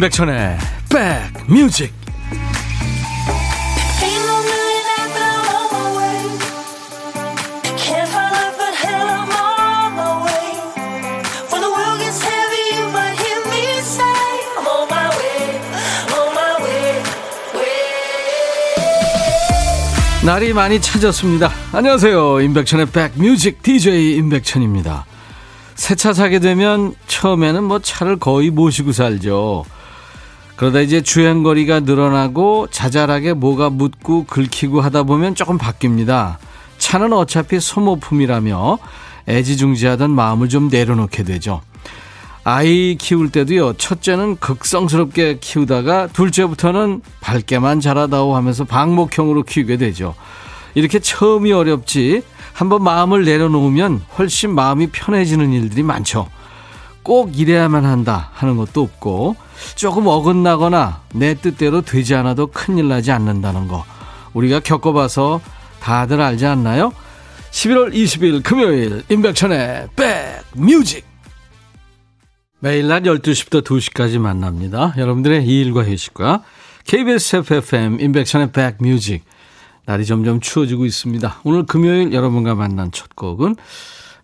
임백천의 백뮤직 날이 많이 찾았습니다. 안녕하세요. 임백천의 백뮤직 DJ 임백천입니다. 새 차 사게 되면 처음에는 뭐 차를 거의 모시고 살죠. 그러다 이제 주행거리가 늘어나고 자잘하게 뭐가 묻고 긁히고 하다 보면 조금 바뀝니다. 차는 어차피 소모품이라며 애지중지하던 마음을 좀 내려놓게 되죠. 아이 키울 때도요, 첫째는 극성스럽게 키우다가 둘째부터는 밝게만 자라다오 하면서 방목형으로 키우게 되죠. 이렇게 처음이 어렵지, 한번 마음을 내려놓으면 훨씬 마음이 편해지는 일들이 많죠. 꼭 이래야만 한다 하는 것도 없고, 조금 어긋나거나 내 뜻대로 되지 않아도 큰일 나지 않는다는 거 우리가 겪어봐서 다들 알지 않나요? 11월 20일 금요일 임백천의 백뮤직 매일 낮 12시부터 2시까지 만납니다. 여러분들의 일과 휴식과 KBS FFM 임백천의 백뮤직 날이 점점 추워지고 있습니다. 오늘 금요일 여러분과 만난 첫 곡은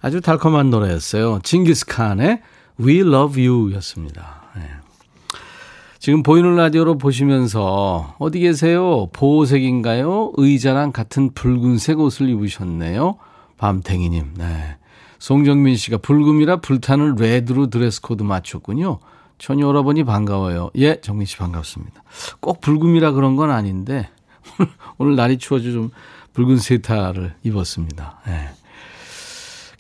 아주 달콤한 노래였어요. 징기스칸의 We Love You 였습니다. 네. 지금 보이는 라디오로 보시면서 어디 계세요? 보호색인가요? 의자랑 같은 붉은색 옷을 입으셨네요. 밤탱이님. 네. 송정민 씨가 불금이라 불타는 red로 dress code 맞췄군요. 전 여러분이 반가워요. 예, 정민 씨 반갑습니다. 꼭 붉음이라 그런 건 아닌데 오늘 날이 추워져 좀 붉은 세타를 입었습니다. 네.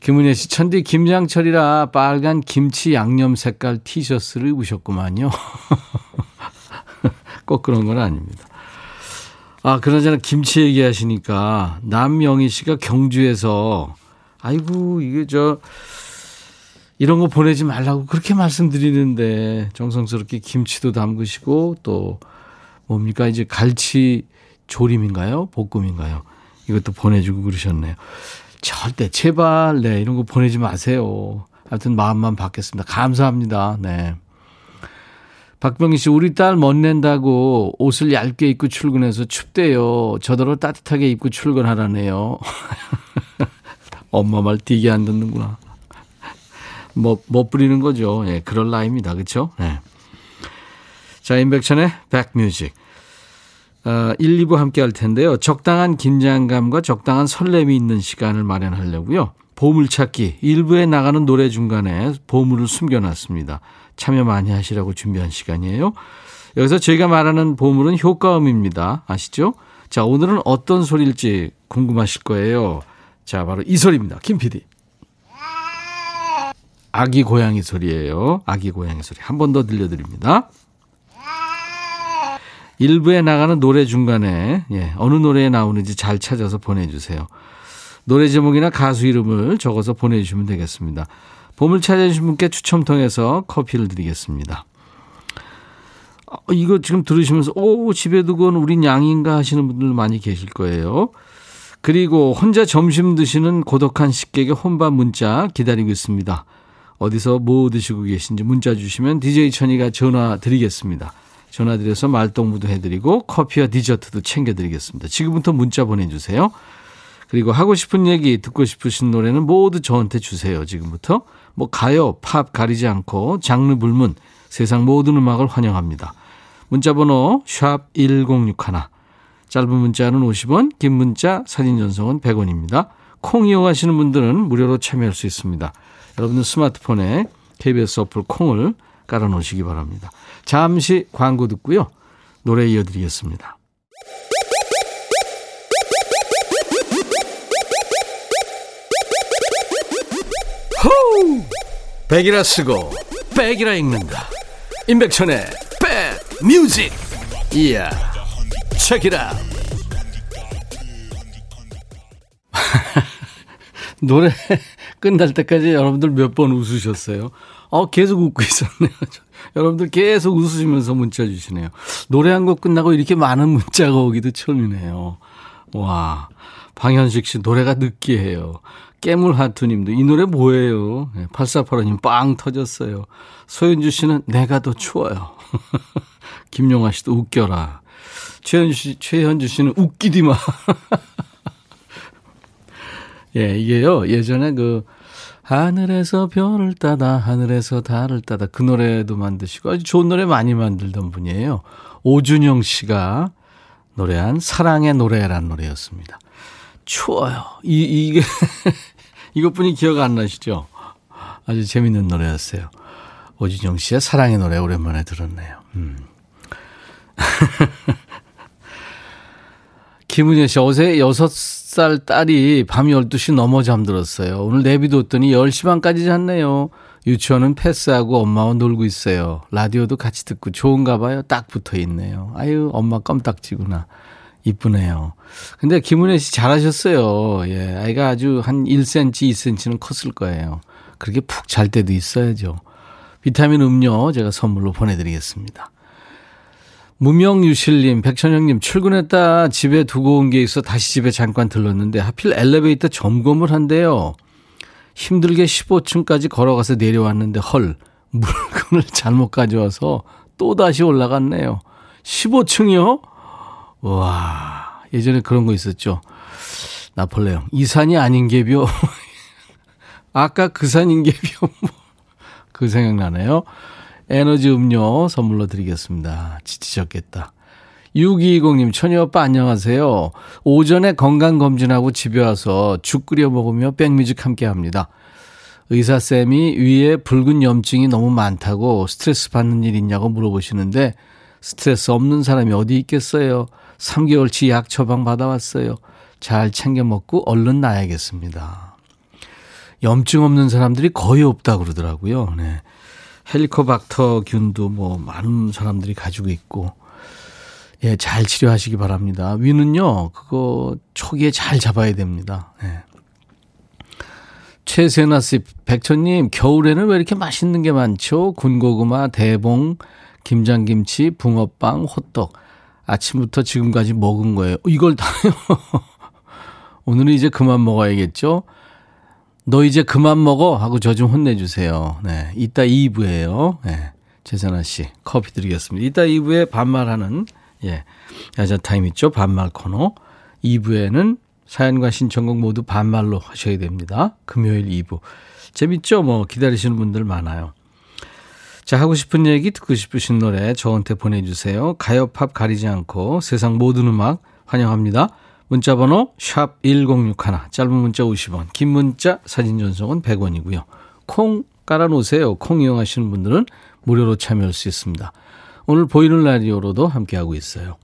김은혜 씨, 천디 김장철이라 빨간 김치 양념 색깔 티셔츠를 입으셨구만요. 꼭 그런 건 아닙니다. 아, 그러잖아 김치 얘기하시니까 남명희 씨가 경주에서 아이고, 이게 저, 이런 거 보내지 말라고 그렇게 말씀드리는데 정성스럽게 김치도 담그시고 또 뭡니까 이제 갈치 조림인가요? 볶음인가요? 이것도 보내주고 그러셨네요. 절대 제발 네 이런 거 보내지 마세요. 하여튼 마음만 받겠습니다. 감사합니다. 네. 박병희 씨, 우리 딸 멋낸다고 옷을 얇게 입고 출근해서 춥대요. 저더러 따뜻하게 입고 출근하라네요. 엄마 말 되게 안 듣는구나. 뭐, 뭐 뿌리는 거죠. 예, 그럴 나이입니다. 그렇죠? 네. 자, 인백천의 백뮤직. 어, 1, 2부 함께 할 텐데요. 적당한 긴장감과 적당한 설렘이 있는 시간을 마련하려고요. 보물찾기 1부에 나가는 노래 중간에 보물을 숨겨놨습니다. 참여 많이 하시라고 준비한 시간이에요. 여기서 저희가 말하는 보물은 효과음입니다. 아시죠? 자, 오늘은 어떤 소리일지 궁금하실 거예요. 자, 바로 이 소리입니다. 김 PD. 아기 고양이 소리예요. 아기 고양이 소리. 한 번 더 들려드립니다. 일부에 나가는 노래 중간에 예, 어느 노래에 나오는지 잘 찾아서 보내주세요. 노래 제목이나 가수 이름을 적어서 보내주시면 되겠습니다. 봄을 찾아주신 분께 추첨 통해서 커피를 드리겠습니다. 어, 이거 지금 들으시면서 오 집에 두고 온 우린 양인가 하시는 분들 많이 계실 거예요. 그리고 혼자 점심 드시는 고독한 식객의 혼밥 문자 기다리고 있습니다. 어디서 뭐 드시고 계신지 문자 주시면 DJ 천이가 전화 드리겠습니다. 전화드려서 말동무도 해드리고 커피와 디저트도 챙겨드리겠습니다. 지금부터 문자 보내주세요. 그리고 하고 싶은 얘기 듣고 싶으신 노래는 모두 저한테 주세요. 지금부터 뭐 가요, 팝 가리지 않고 장르 불문 세상 모든 음악을 환영합니다. 문자 번호 샵 1061, 짧은 문자는 50원, 긴 문자 사진 전송은 100원입니다. 콩 이용하시는 분들은 무료로 참여할 수 있습니다. 여러분들 스마트폰에 KBS 어플 콩을 깔아 놓으시기 바랍니다. 잠시 광고 듣고요. 노래 이어드리겠습니다. 호우! 백이라 쓰고 백이라 읽는다. 임백천의 백 뮤직. 이야. 체키라. 노래 끝날 때까지 여러분들 몇 번 웃으셨어요? 어, 계속 웃고 있었네요. 여러분들 계속 웃으시면서 문자 주시네요. 노래 한 곡 끝나고 이렇게 많은 문자가 오기도 처음이네요. 와, 방현식 씨 노래가 느끼해요. 깨물하투님도 이 노래 뭐예요? 8485님 빵 터졌어요. 소윤주 씨는 내가 더 추워요. 김용아 씨도 웃겨라. 최현주 씨, 최현주 씨는 웃기디 마. 예, 이게요, 예전에 그, 하늘에서 별을 따다, 하늘에서 달을 따다. 그 노래도 만드시고 아주 좋은 노래 많이 만들던 분이에요. 오준영 씨가 노래한 사랑의 노래란 노래였습니다. 추워요. 이, 이게, 이것뿐이 기억 안 나시죠? 아주 재밌는 노래였어요. 오준영 씨의 사랑의 노래 오랜만에 들었네요. 음. 김은혜 씨, 어제 6살 딸이 밤 12시 넘어 잠들었어요. 오늘 내비뒀더니 10시 반까지 잤네요. 유치원은 패스하고 엄마와 놀고 있어요. 라디오도 같이 듣고 좋은가 봐요. 딱 붙어 있네요. 아유, 엄마 껌딱지구나. 이쁘네요. 근데 김은혜 씨 잘하셨어요. 예, 아이가 아주 한 1cm, 2cm는 컸을 거예요. 그렇게 푹 잘 때도 있어야죠. 비타민 음료 제가 선물로 보내드리겠습니다. 무명유실님, 백천영님, 출근했다 집에 두고 온 게 있어 다시 집에 잠깐 들렀는데 하필 엘리베이터 점검을 한대요. 힘들게 15층까지 걸어가서 내려왔는데 헐, 물건을 잘못 가져와서 또 다시 올라갔네요. 15층이요? 와, 예전에 그런 거 있었죠. 나폴레옹. 이 산이 아닌 게벼. 아까 그 산인 게벼. 그 생각나네요. 에너지 음료 선물로 드리겠습니다. 지치셨겠다. 6220님, 천희 오빠 안녕하세요. 오전에 건강검진하고 집에 와서 죽 끓여 먹으며 백뮤직 함께 합니다. 의사쌤이 위에 붉은 염증이 너무 많다고 스트레스 받는 일 있냐고 물어보시는데 스트레스 없는 사람이 어디 있겠어요? 3개월치 약 처방 받아왔어요. 잘 챙겨 먹고 얼른 나야겠습니다. 염증 없는 사람들이 거의 없다 그러더라고요. 네. 헬리코박터 균도 뭐 많은 사람들이 가지고 있고 예, 잘 치료하시기 바랍니다. 위는요, 그거 초기에 잘 잡아야 됩니다. 예. 최세나 씨, 백천님, 겨울에는 왜 이렇게 맛있는 게 많죠? 군고구마, 대봉, 김장김치, 붕어빵, 호떡. 아침부터 지금까지 먹은 거예요. 이걸 다요? 오늘은 이제 그만 먹어야겠죠? 너 이제 그만 먹어 하고 저 좀 혼내주세요. 네. 이따 2부에요. 네. 최선아 씨 커피 드리겠습니다. 이따 2부에 반말하는 예. 야자 타임 있죠? 반말 코너. 2부에는 사연과 신청곡 모두 반말로 하셔야 됩니다. 금요일 2부. 재밌죠? 뭐 기다리시는 분들 많아요. 자, 하고 싶은 얘기 듣고 싶으신 노래 저한테 보내주세요. 가요, 팝 가리지 않고 세상 모든 음악 환영합니다. 문자번호 샵 1061, 짧은 문자 50원, 긴 문자 사진 전송은 100원이고요. 콩 깔아놓으세요. 콩 이용하시는 분들은 무료로 참여할 수 있습니다. 오늘 보이는 라디오로도 함께하고 있어요.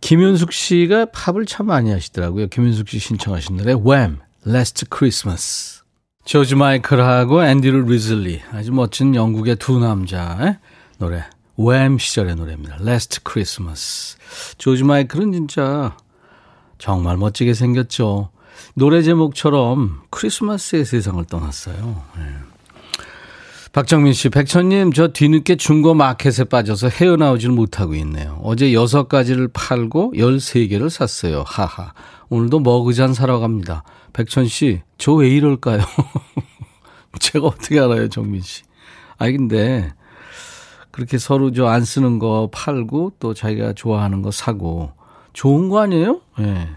김윤숙 씨가 팝을 참 많이 하시더라고요. 김윤숙 씨 신청하신 노래 Wham! Last Christmas. 조지 마이클하고 앤드루 리즐리 아주 멋진 영국의 두 남자의 노래 Wham 시절의 노래입니다. Last Christmas. 조지 마이클은 진짜 정말 멋지게 생겼죠. 노래 제목처럼 크리스마스에 세상을 떠났어요. 네. 박정민 씨, 백천님, 저 뒤늦게 중고 마켓에 빠져서 헤어나오질 못하고 있네요. 어제 6가지를 팔고 13개를 샀어요. 하하. 오늘도 머그잔 사러 갑니다. 백천 씨, 저 왜 이럴까요? 제가 어떻게 알아요, 정민 씨. 아니, 근데, 그렇게 서로 저 안 쓰는 거 팔고 또 자기가 좋아하는 거 사고 좋은 거 아니에요? 예. 네.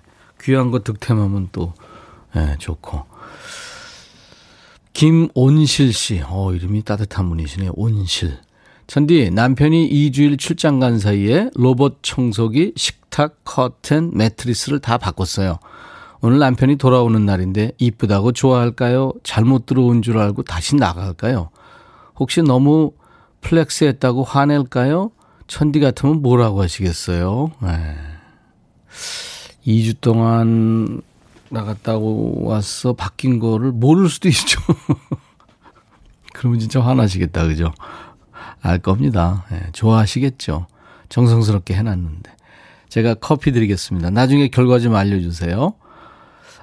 귀한 거 득템하면 또, 예, 네, 좋고. 김온실 씨, 어, 이름이 따뜻한 분이시네요. 온실. 천디, 남편이 2주일 출장 간 사이에 로봇 청소기, 식탁, 커튼, 매트리스를 다 바꿨어요. 오늘 남편이 돌아오는 날인데 이쁘다고 좋아할까요? 잘못 들어온 줄 알고 다시 나갈까요? 혹시 너무 flex 했다고 화낼까요? 천디 같으면 뭐라고 하시겠어요? 네. 2주 동안 나갔다가 와서 바뀐 거를 모를 수도 있죠. 그러면 진짜 화나시겠다, 그죠? 알 겁니다. 네, 좋아하시겠죠. 정성스럽게 해놨는데. 제가 커피 드리겠습니다. 나중에 결과 좀 알려주세요.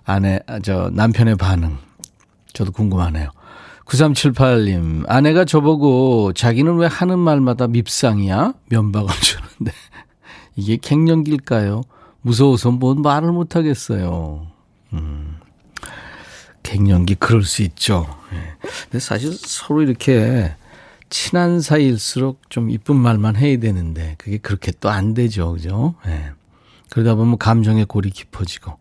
아내, 아, 저, 남편의 반응. 저도 궁금하네요. 9378님, 아내가 저보고 자기는 왜 하는 말마다 밉상이야? 면박을 주는데. 이게 갱년기일까요? 무서워서 뭔 말을 못 하겠어요. 음. 갱년기 그럴 수 있죠. 예. 근데 사실 서로 이렇게 친한 사이일수록 좀 이쁜 말만 해야 되는데 그게 그렇게 또 안 되죠. 그죠? 예. 네. 그러다 보면 감정의 골이 깊어지고.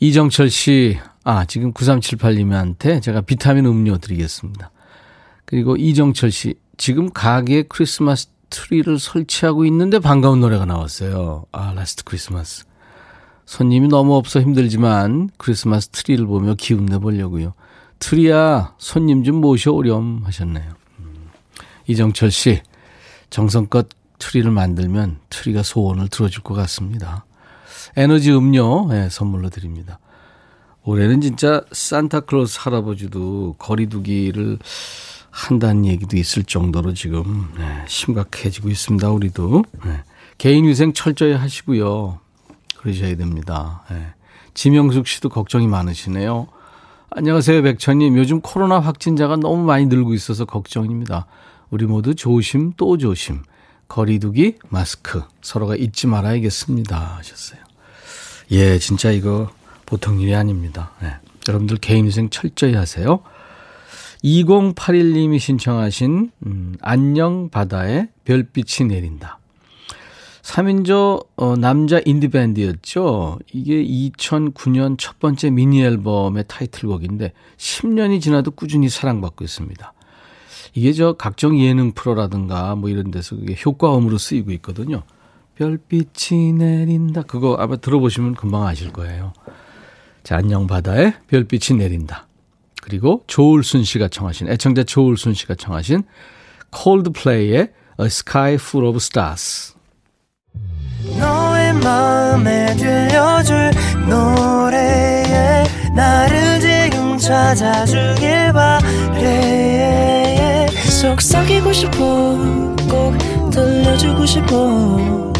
이정철 씨, 아, 지금 9378님한테 제가 비타민 음료 드리겠습니다. 그리고 이정철 씨, 지금 가게에 크리스마스 트리를 설치하고 있는데 반가운 노래가 나왔어요. 아, Last Christmas. 손님이 너무 없어 힘들지만 크리스마스 트리를 보며 기운 내보려고요. 트리야, 손님 좀 모셔오렴 하셨네요. 음. 이정철 씨, 정성껏 트리를 만들면 트리가 소원을 들어줄 것 같습니다. 에너지 음료 네, 선물로 드립니다. 올해는 진짜 산타클로스 할아버지도 거리두기를 한다는 얘기도 있을 정도로 지금 네, 심각해지고 있습니다. 우리도 네. 개인 위생 철저히 하시고요. 그러셔야 됩니다. 네. 지명숙 씨도 걱정이 많으시네요. 안녕하세요, 백천님. 요즘 코로나 확진자가 너무 많이 늘고 있어서 걱정입니다. 우리 모두 조심 또 조심. 거리두기, 마스크 서로가 잊지 말아야겠습니다. 하셨어요. 예, 진짜 이거 보통 일이 아닙니다. 네. 여러분들 개인 위생 철저히 하세요. 2081님이 신청하신 음, 안녕 바다에 별빛이 내린다. 3인조 어, 남자 인디밴드였죠. 이게 2009년 첫 번째 미니 앨범의 타이틀곡인데 10년이 지나도 꾸준히 사랑받고 있습니다. 이게 저 각종 예능 프로라든가 뭐 이런 데서 그게 효과음으로 쓰이고 있거든요. 별빛이 내린다. 그거 아마 들어보시면 금방 아실 거예요. 자, 안녕 바다에 별빛이 내린다. 그리고 조울순 씨가 청하신 애청자 조울순 씨가 청하신 콜드플레이의 A Sky Full of Stars. 너의 마음에 들려줄 노래에 나를 지금 찾아주길 바래 속삭이고 싶어 꼭 들려주고 싶어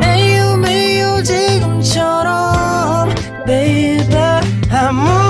매우 매우 지금처럼 baby 필요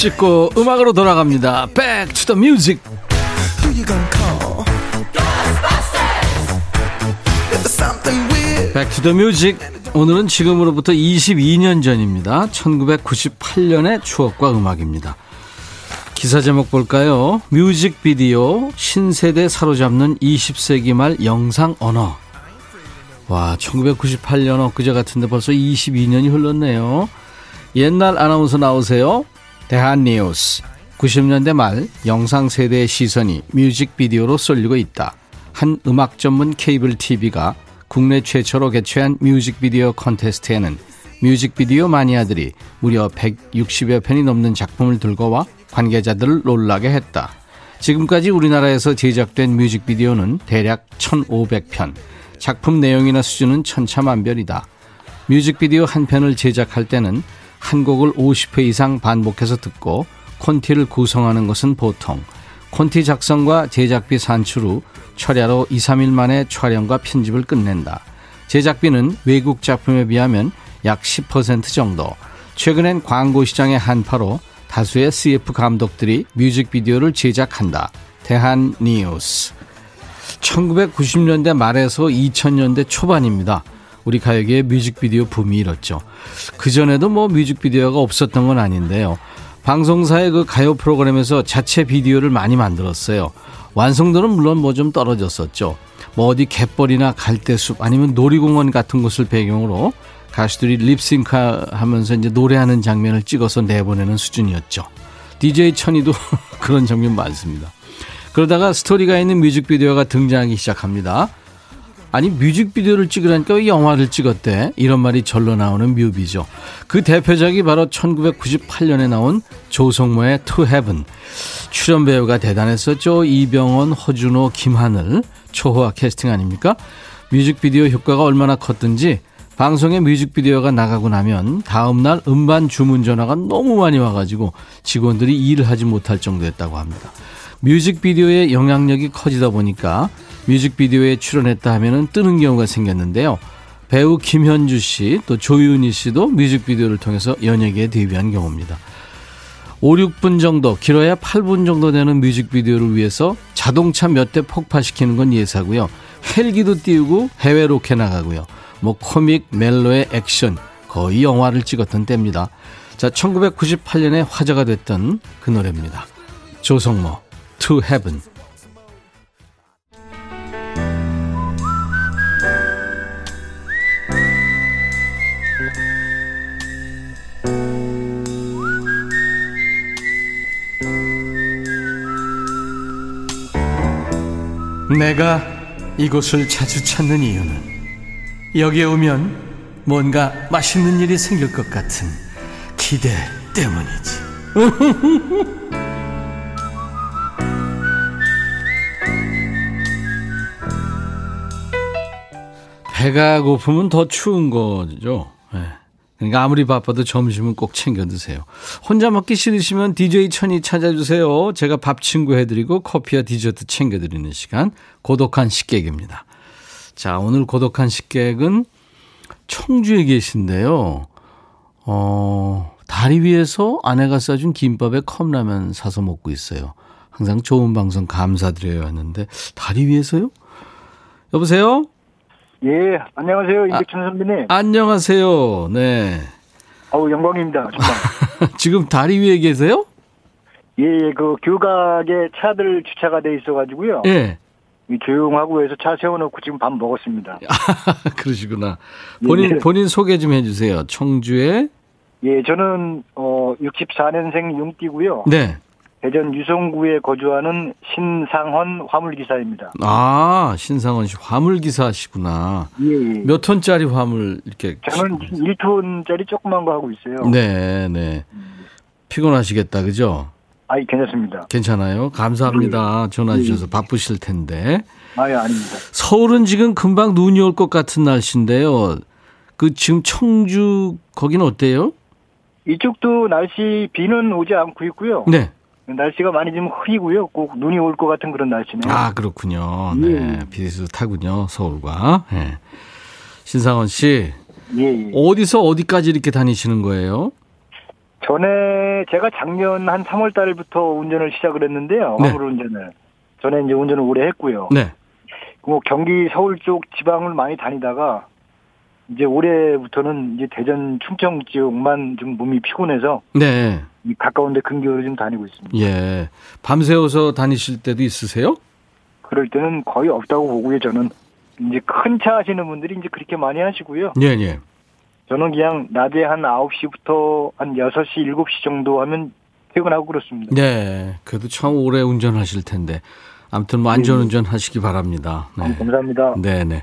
찍고 음악으로 돌아갑니다. Back to the music. Back to. 오늘은 지금으로부터 22년 전입니다. 1998년의 추억과 음악입니다. 기사 제목 볼까요? 뮤직비디오 신세대 사로잡는 20세기 말 영상 언어. 와, 1998년 엊그제 같은데 벌써 22년이 흘렀네요. 옛날 아나운서 나오세요. 대한뉴스 90년대 말 영상 세대의 시선이 뮤직비디오로 쏠리고 있다. 한 음악 전문 케이블 TV가 국내 최초로 개최한 뮤직비디오 컨테스트에는 뮤직비디오 마니아들이 무려 160여 편이 넘는 작품을 들고 와 관계자들을 놀라게 했다. 지금까지 우리나라에서 제작된 뮤직비디오는 대략 1,500편, 작품 내용이나 수준은 천차만별이다. 뮤직비디오 한 편을 제작할 때는 한 곡을 50회 이상 반복해서 듣고 콘티를 구성하는 것은 보통 콘티 작성과 제작비 산출 후 철야로 2, 3일 만에 촬영과 편집을 끝낸다. 제작비는 외국 작품에 비하면 약 10% 정도. 최근엔 광고 시장의 한파로 다수의 CF 감독들이 뮤직비디오를 제작한다. 대한 뉴스. 1990년대 말에서 2000년대 초반입니다. 우리 가요계의 뮤직비디오 붐이 일었죠. 그전에도 뭐 뮤직비디오가 없었던 건 아닌데요. 방송사의 그 가요 프로그램에서 자체 비디오를 많이 만들었어요. 완성도는 물론 뭐 좀 떨어졌었죠. 뭐 어디 갯벌이나 갈대숲 아니면 놀이공원 같은 곳을 배경으로 가수들이 립싱크 하면서 이제 노래하는 장면을 찍어서 내보내는 수준이었죠. DJ 천이도 그런 장면 많습니다. 그러다가 스토리가 있는 뮤직비디오가 등장하기 시작합니다. 아니 뮤직비디오를 찍으라니까 왜 영화를 찍었대? 이런 말이 절로 나오는 뮤비죠. 그 대표작이 바로 1998년에 나온 조성모의 To Heaven. 출연 배우가 대단했었죠. 이병헌, 허준호, 김하늘 초호화 캐스팅 아닙니까? 뮤직비디오 효과가 얼마나 컸든지 방송에 뮤직비디오가 나가고 나면 다음날 음반 주문 전화가 너무 많이 와가지고 직원들이 일을 하지 못할 정도였다고 합니다. 뮤직비디오의 영향력이 커지다 보니까 뮤직비디오에 출연했다 하면 뜨는 경우가 생겼는데요. 배우 김현주 씨, 또 조윤희 씨도 뮤직비디오를 통해서 연예계에 데뷔한 경우입니다. 5, 6분 정도, 길어야 8분 정도 되는 뮤직비디오를 위해서 자동차 몇 대 폭파시키는 건 예사고요. 헬기도 띄우고 해외 로켓 나가고요. 뭐 코믹, 멜로의 액션, 거의 영화를 찍었던 때입니다. 자, 1998년에 화제가 됐던 그 노래입니다. 조성모, To Heaven. 내가 이곳을 자주 찾는 이유는 여기에 오면 뭔가 맛있는 일이 생길 것 같은 기대 때문이지. 배가 고프면 더 추운 거죠. 네. 그러니까 아무리 바빠도 점심은 꼭 챙겨 드세요. 혼자 먹기 싫으시면 DJ 천이 찾아주세요. 제가 밥 친구 해드리고 커피와 디저트 챙겨드리는 시간 고독한 식객입니다. 자 오늘 고독한 식객은 청주에 계신데요. 어, 다리 위에서 아내가 싸준 김밥에 컵라면 사서 먹고 있어요. 항상 좋은 방송 감사드려요 하는데 다리 위에서요? 여보세요? 예, 안녕하세요. 임백천 선배님. 안녕하세요. 네. 아우, 영광입니다. 정말. 지금 다리 위에 계세요? 예, 예, 그 교각에 차들 주차가 돼 있어가지고요. 예. 이 조용하고 해서 차 세워놓고 지금 밥 먹었습니다. 그러시구나. 본인, 예. 본인 소개 좀 해주세요. 청주에. 예, 저는, 어, 64년생 융띠고요. 네. 대전 유성구에 거주하는 신상헌 화물기사입니다. 아, 신상원 씨 화물기사시구나. 예, 예. 몇 톤짜리 화물 이렇게. 저는 1톤짜리 조그만 거 하고 있어요. 네, 네. 피곤하시겠다, 그죠? 아이, 괜찮습니다. 괜찮아요. 감사합니다. 전화 주셔서 예. 바쁘실 텐데. 아예 아닙니다. 서울은 지금 금방 눈이 올 것 같은 날씨인데요. 그 지금 청주 거기는 어때요? 이쪽도 날씨 비는 오지 않고 있고요. 네. 날씨가 많이 좀 흐리고요. 꼭 눈이 올 것 같은 그런 날씨네요. 아 그렇군요. 네, 예. 비슷하군요. 서울과. 네. 신상원 씨 예, 예. 어디서 어디까지 이렇게 다니시는 거예요? 전에 제가 작년 한 3월 달부터 운전을 시작을 했는데요. 네. 화물 운전을. 전에 이제 운전을 오래 했고요. 네. 뭐 경기 서울 쪽 지방을 많이 다니다가 이제 올해부터는 이제 대전 충청 지역만 좀 몸이 피곤해서 네. 이 가까운데 근교로 좀 다니고 있습니다. 예. 밤새워서 다니실 때도 있으세요? 그럴 때는 거의 없다고 보고요. 저는 이제 큰 차 하시는 분들이 이제 그렇게 많이 하시고요. 예, 예. 저는 그냥 낮에 한 9시부터 한 6시, 7시 정도 하면 퇴근하고 그렇습니다. 네. 그래도 참 오래 운전하실 텐데. 아무튼 뭐 안전운전 하시기 바랍니다. 아, 네. 감사합니다. 네, 네.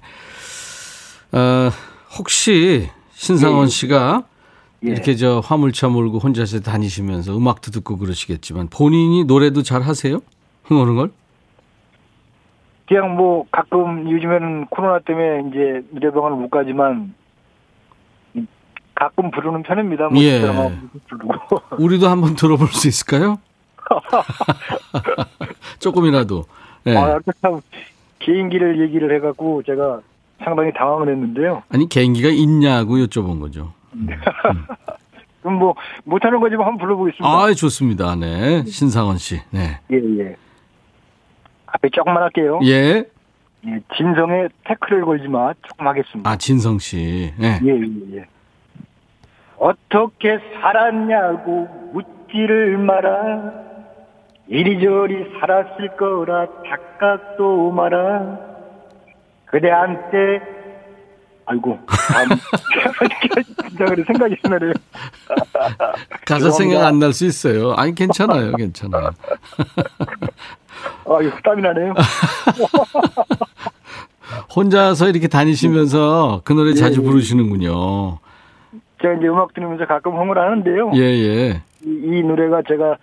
어, 혹시 신상원 예. 씨가 예. 이렇게 저 화물차 몰고 혼자서 다니시면서 음악도 듣고 그러시겠지만 본인이 노래도 잘 하세요? 흥얼흥얼? 그냥 뭐 가끔 요즘에는 코로나 때문에 이제 노래방을 못 가지만 가끔 부르는 편입니다. 뭐 예. 부르고. 우리도 한번 들어볼 수 있을까요? 조금이라도. 네. 아, 아까 참 개인기를 얘기를 해갖고 제가 상당히 당황을 했는데요. 아니 개인기가 있냐고 여쭤본 거죠. 그럼 뭐 못하는 거지만 한번 불러보겠습니다. 아 좋습니다. 네 신상원 씨. 네. 예, 예. 앞에 조금만 할게요. 예. 예, 진성의 태클을 걸지 마. 조금 하겠습니다. 아 진성 씨. 네. 예, 예, 예. 어떻게 살았냐고 묻지를 마라. 이리저리 살았을 거라 착각도 마라. 그대한테 아이고 참 진짜 그래 생각이 나네요. 가사 생각 안 날 수 있어요. 아니 괜찮아요, 괜찮아요. 아 이거 땀이 나네요. 혼자서 이렇게 다니시면서 그 노래 자주 예. 부르시는군요. 제가 이제 음악 들으면서 가끔 흥을 하는데요. 예, 예. 이, 이 노래가 제가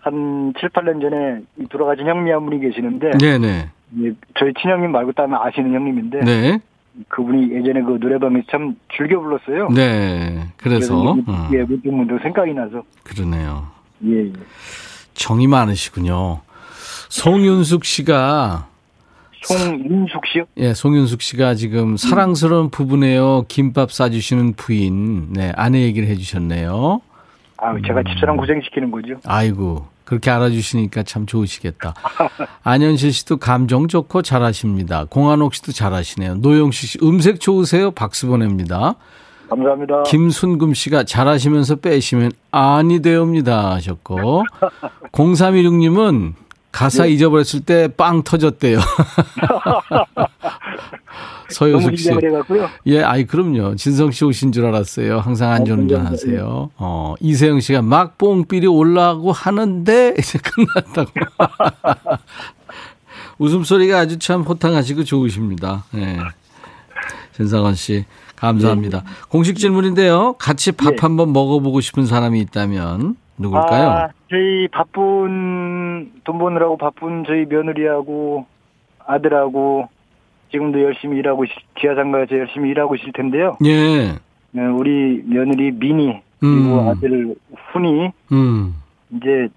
한 7, 8년 전에 이 돌아가신 형님 한 분이 계시는데 네, 네. 예, 저희 친형님 말고 다른 아시는 형님인데 네. 그분이 예전에 그 노래방에서 참 즐겨 불렀어요. 네. 그래서 그래서 이게, 예, 문득 문득 생각이 나서 그러네요. 예, 예. 정이 많으시군요. 송윤숙 씨가 송윤숙 씨요? 예, 송윤숙 씨가 지금 사랑스러운 부부네요. 김밥 싸주시는 부인, 네, 아내 얘기를 해주셨네요. 아, 제가 집사람 고생시키는 거죠. 아이고, 그렇게 알아주시니까 참 좋으시겠다. 안현실 씨도 감정 좋고 잘하십니다. 공한옥 씨도 잘하시네요. 노영식 씨, 음색 좋으세요? 박수 보냅니다. 감사합니다. 김순금 씨가 잘하시면서 빼시면 아니 되옵니다 하셨고 0316님은 가사 네. 잊어버렸을 때 빵 터졌대요. 서효숙 씨. 예, 아이 그럼요. 진성 씨 오신 줄 알았어요. 항상 안전운전 아, 하세요. 어, 이세영 씨가 막 뽕삐리 올라가고 하는데 이제 끝났다고. 웃음소리가 아주 참 호탕하시고 좋으십니다. 예. 전상원 씨 감사합니다. 공식 질문인데요. 같이 밥 예. 한번 먹어보고 싶은 사람이 있다면 누굴까요? 아, 저희 바쁜 돈 버느라고 바쁜 저희 며느리하고 아들하고 지금도 열심히 일하고 있- 지하상가에서 열심히 일하고 있을 텐데요. 예. 네, 우리 며느리 미니 그리고 음. 아들 훈이 음. 이제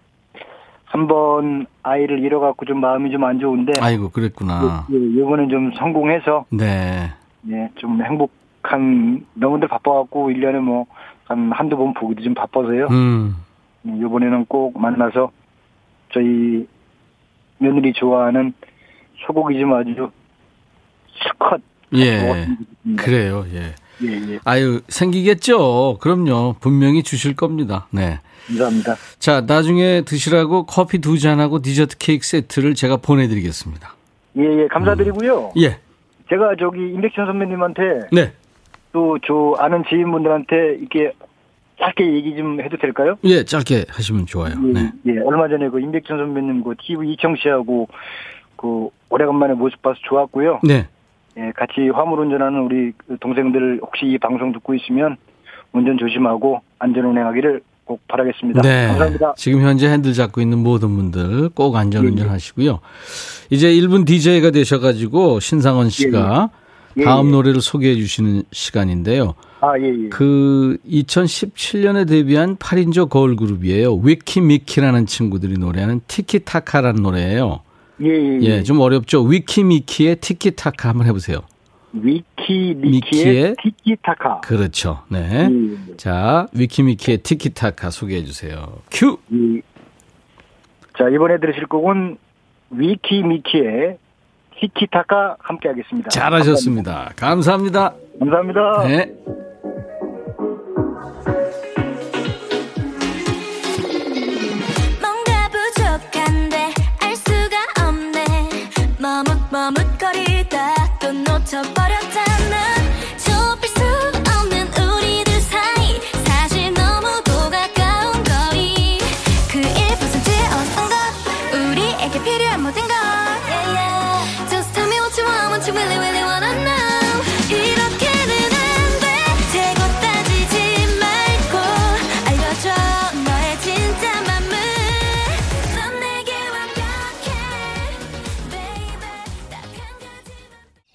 한번 아이를 잃어갖고 좀 마음이 좀 안 좋은데 아이고 그랬구나. 예, 이번엔 좀 성공해서 네. 예, 좀 행복한 너무들 바빠갖고 1년에 뭐 한 한두 번 보기도 좀 바빠서요. 음. 이번에는 꼭 만나서 저희 며느리 좋아하는 소고기 좀 아주 수컷 예. 그래요. 예. 예, 예. 아유, 생기겠죠. 그럼요. 분명히 주실 겁니다. 네. 감사합니다. 자, 나중에 드시라고 커피 두 잔하고 디저트 케이크 세트를 제가 보내드리겠습니다. 예, 예, 감사드리고요. 예. 제가 저기 임백천 선배님한테 네. 또 저 아는 지인분들한테 이렇게 짧게 얘기 좀 해도 될까요? 예, 짧게 하시면 좋아요. 예, 네. 예, 얼마 전에 그 임백천 선배님 그 TV 이청 씨하고 그 오래간만에 모습 봐서 좋았고요. 네. 예, 같이 화물 운전하는 우리 그 동생들 혹시 이 방송 듣고 있으면 운전 조심하고 안전 운행하기를 꼭 바라겠습니다. 네. 감사합니다. 지금 현재 핸들 잡고 있는 모든 분들 꼭 안전 운전 예, 예. 하시고요. 이제 1분 DJ가 되셔가지고 신상원 씨가 예, 예. 다음 예, 예. 노래를 소개해 주시는 시간인데요. 아, 예, 예. 그 2017년에 데뷔한 8인조 걸그룹이에요. 위키미키라는 친구들이 노래하는 티키타카라는 노래예요. 예, 예, 예. 예, 좀 어렵죠. 위키미키의 티키타카 한번 해보세요. 위키 미키의 미키의 티키타카. 그렇죠. 네. 예, 예. 자, 위키미키의 티키타카 소개해 주세요. 큐! 예. 자, 이번에 들으실 곡은 위키 미키의 티키타카 함께 하겠습니다. 잘하셨습니다. 감사합니다. 감사합니다. 네. 뭔가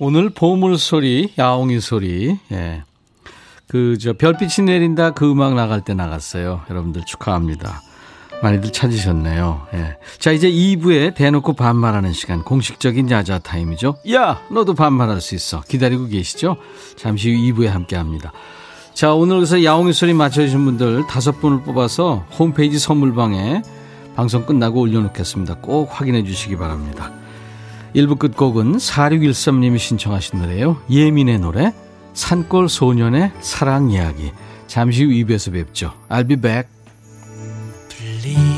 오늘 보물 소리, 야옹이 소리, 예. 그, 저, 별빛이 내린다 그 음악 나갈 때 나갔어요. 여러분들 축하합니다. 많이들 찾으셨네요. 예. 자, 이제 2부에 대놓고 반말하는 시간, 공식적인 야자 타임이죠. 야! 너도 반말할 수 있어. 기다리고 계시죠? 잠시 후 2부에 함께 합니다. 자, 오늘 그래서 야옹이 소리 맞춰주신 분들 다섯 분을 뽑아서 홈페이지 선물방에 방송 끝나고 올려놓겠습니다. 꼭 확인해 주시기 바랍니다. 1부 끝곡은 4613님이 신청하신 노래요. 예민의 노래 산골 소년의 사랑 이야기. 잠시 후 2부에서 뵙죠. I'll be back. 블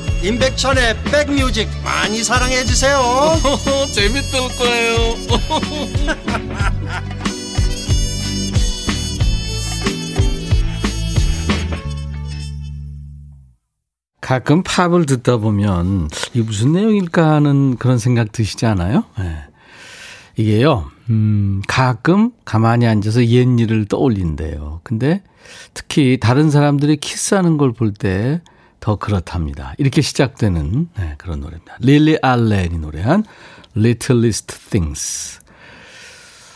임백천의 백뮤직 많이 사랑해 주세요 재밌을 거예요 가끔 팝을 듣다 보면 이게 무슨 내용일까 하는 그런 생각 드시지 않아요? 네. 이게요, 음, 가끔 가만히 앉아서 옛 일을 떠올린대요. 근데 특히 다른 사람들이 키스하는 걸 볼 때 더 그렇답니다. 이렇게 시작되는 네, 그런 노래입니다. 릴리 알렌이 노래한 Littlest Things.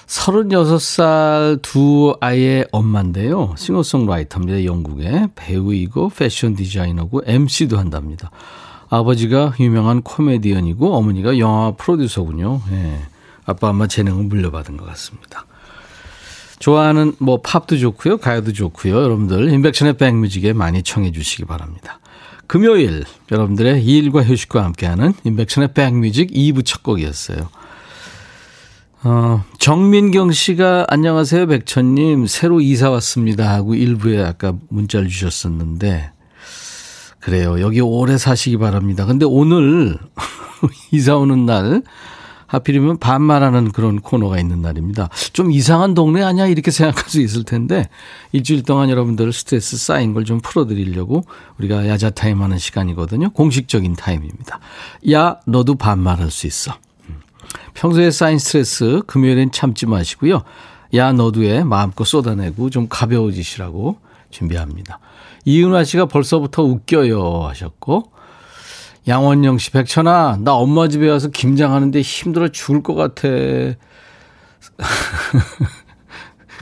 36살 두 아이의 엄마인데요. 싱어송라이터입니다. 영국의 배우이고 패션 디자이너고 MC도 한답니다. 아버지가 유명한 코미디언이고 어머니가 영화 프로듀서군요. 예. 아빠 엄마 재능을 물려받은 것 같습니다. 좋아하는 뭐 팝도 좋고요. 가요도 좋고요. 여러분들 인백션의 백뮤직에 많이 청해 주시기 바랍니다. 금요일 여러분들의 일과 휴식과 함께하는 인백션의 백뮤직 2부 첫 곡이었어요. 어, 정민경 씨가 안녕하세요 백천님 새로 이사 왔습니다 하고 일부에 아까 문자를 주셨었는데 그래요 여기 오래 사시기 바랍니다. 근데 오늘 이사 오는 날 하필이면 반말하는 그런 코너가 있는 날입니다. 좀 이상한 동네 아니야? 이렇게 생각할 수 있을 텐데 일주일 동안 여러분들 스트레스 쌓인 걸 좀 풀어드리려고 우리가 야자 타임 하는 시간이거든요. 공식적인 타임입니다. 야, 너도 반말할 수 있어. 음. 평소에 쌓인 스트레스 금요일엔 참지 마시고요. 야, 너도에 마음껏 쏟아내고 좀 가벼워지시라고 준비합니다. 이은화 씨가 벌써부터 웃겨요 하셨고 양원영 씨, 백천아, 나 엄마 집에 와서 김장하는데 힘들어 죽을 것 같아.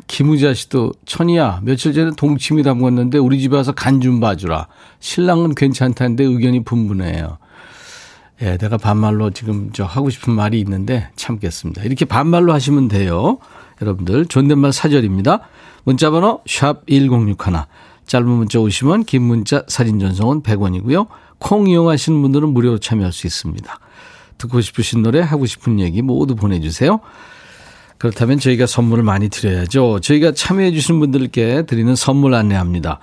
김우자 씨도, 천이야, 며칠 전에 동치미 담궜는데 우리 집에 와서 간 좀 봐주라. 신랑은 괜찮다는데 의견이 분분해요. 예, 내가 반말로 지금 저 하고 싶은 말이 있는데 참겠습니다. 이렇게 반말로 하시면 돼요. 여러분들, 존댓말 사절입니다. 문자번호 샵 1061. 짧은 문자 오시면 긴 문자 사진 전송은 100원이고요. 콩 이용하시는 분들은 무료로 참여할 수 있습니다. 듣고 싶으신 노래, 하고 싶은 얘기 모두 보내주세요. 그렇다면 저희가 선물을 많이 드려야죠. 저희가 참여해 주신 분들께 드리는 선물 안내합니다.